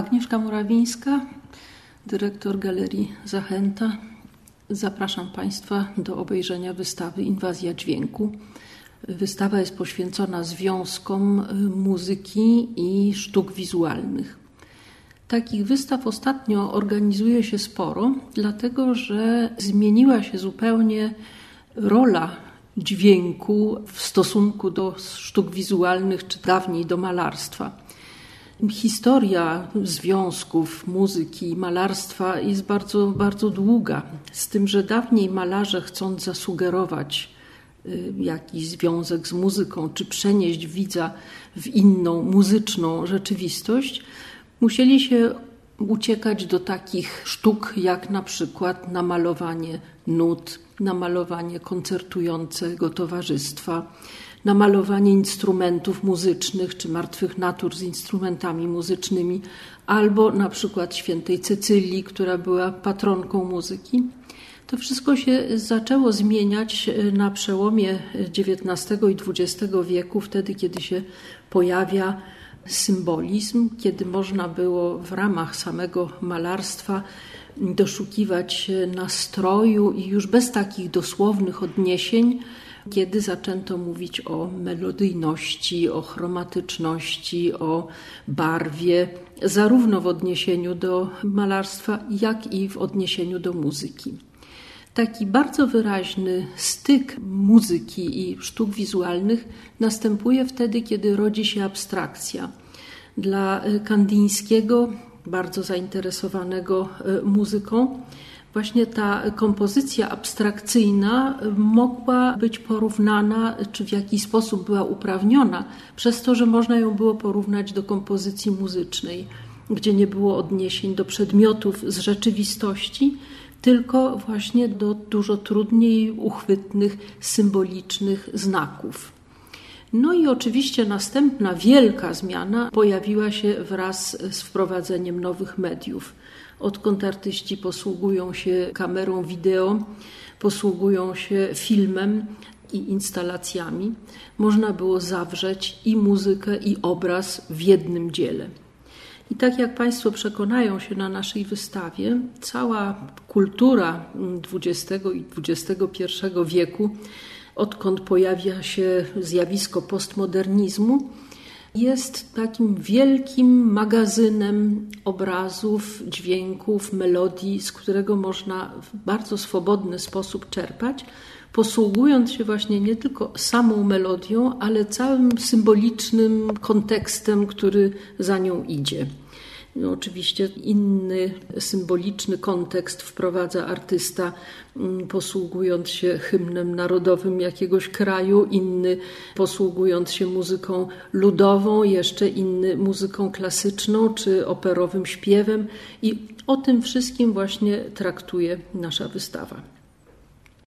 Agnieszka Murawińska, dyrektor Galerii Zachęta. Zapraszam Państwa do obejrzenia wystawy Inwazja Dźwięku. Wystawa jest poświęcona związkom muzyki i sztuk wizualnych. Takich wystaw ostatnio organizuje się sporo, dlatego że zmieniła się zupełnie rola dźwięku w stosunku do sztuk wizualnych, czy dawniej do malarstwa. Historia związków muzyki i malarstwa jest bardzo, bardzo długa. Z tym, że dawniej malarze, chcąc zasugerować y, jakiś związek z muzyką, czy przenieść widza w inną muzyczną rzeczywistość, musieli się uciekać do takich sztuk jak na przykład namalowanie nut, namalowanie koncertującego towarzystwa, namalowanie instrumentów muzycznych czy martwych natur z instrumentami muzycznymi, albo na przykład świętej Cecylii, która była patronką muzyki. To wszystko się zaczęło zmieniać e, na przełomie XIX i XX wieku, wtedy kiedy się pojawia symbolizm, kiedy można było w ramach samego malarstwa doszukiwać się nastroju i już bez takich dosłownych odniesień kiedy zaczęto mówić o melodyjności, o chromatyczności, o barwie, zarówno w odniesieniu do malarstwa, jak i w odniesieniu do muzyki. Taki bardzo wyraźny styk muzyki i sztuk wizualnych następuje wtedy, kiedy rodzi się abstrakcja. Dla Kandińskiego, bardzo zainteresowanego e, muzyką, właśnie ta kompozycja abstrakcyjna mogła być porównana, czy w jakiś sposób była uprawniona, przez to, że można ją było porównać do kompozycji muzycznej, gdzie nie było odniesień do przedmiotów z rzeczywistości, tylko właśnie do dużo trudniej uchwytnych, symbolicznych znaków. No i oczywiście następna wielka zmiana pojawiła się wraz z wprowadzeniem nowych mediów odkąd artyści posługują się kamerą wideo, posługują się filmem i instalacjami, można było zawrzeć i muzykę, i obraz w jednym dziele. I tak jak Państwo przekonają się na naszej wystawie, cała kultura XX i XXI wieku, odkąd pojawia się zjawisko postmodernizmu, jest takim wielkim magazynem obrazów, dźwięków, melodii, z którego można w bardzo swobodny sposób czerpać, posługując się właśnie nie tylko samą melodią, ale całym symbolicznym kontekstem, który za nią idzie. No, oczywiście inny symboliczny kontekst wprowadza artysta, mm, posługując się hymnem narodowym jakiegoś kraju, inny posługując się muzyką ludową, jeszcze inny muzyką klasyczną czy operowym śpiewem. I o tym wszystkim właśnie traktuje nasza wystawa.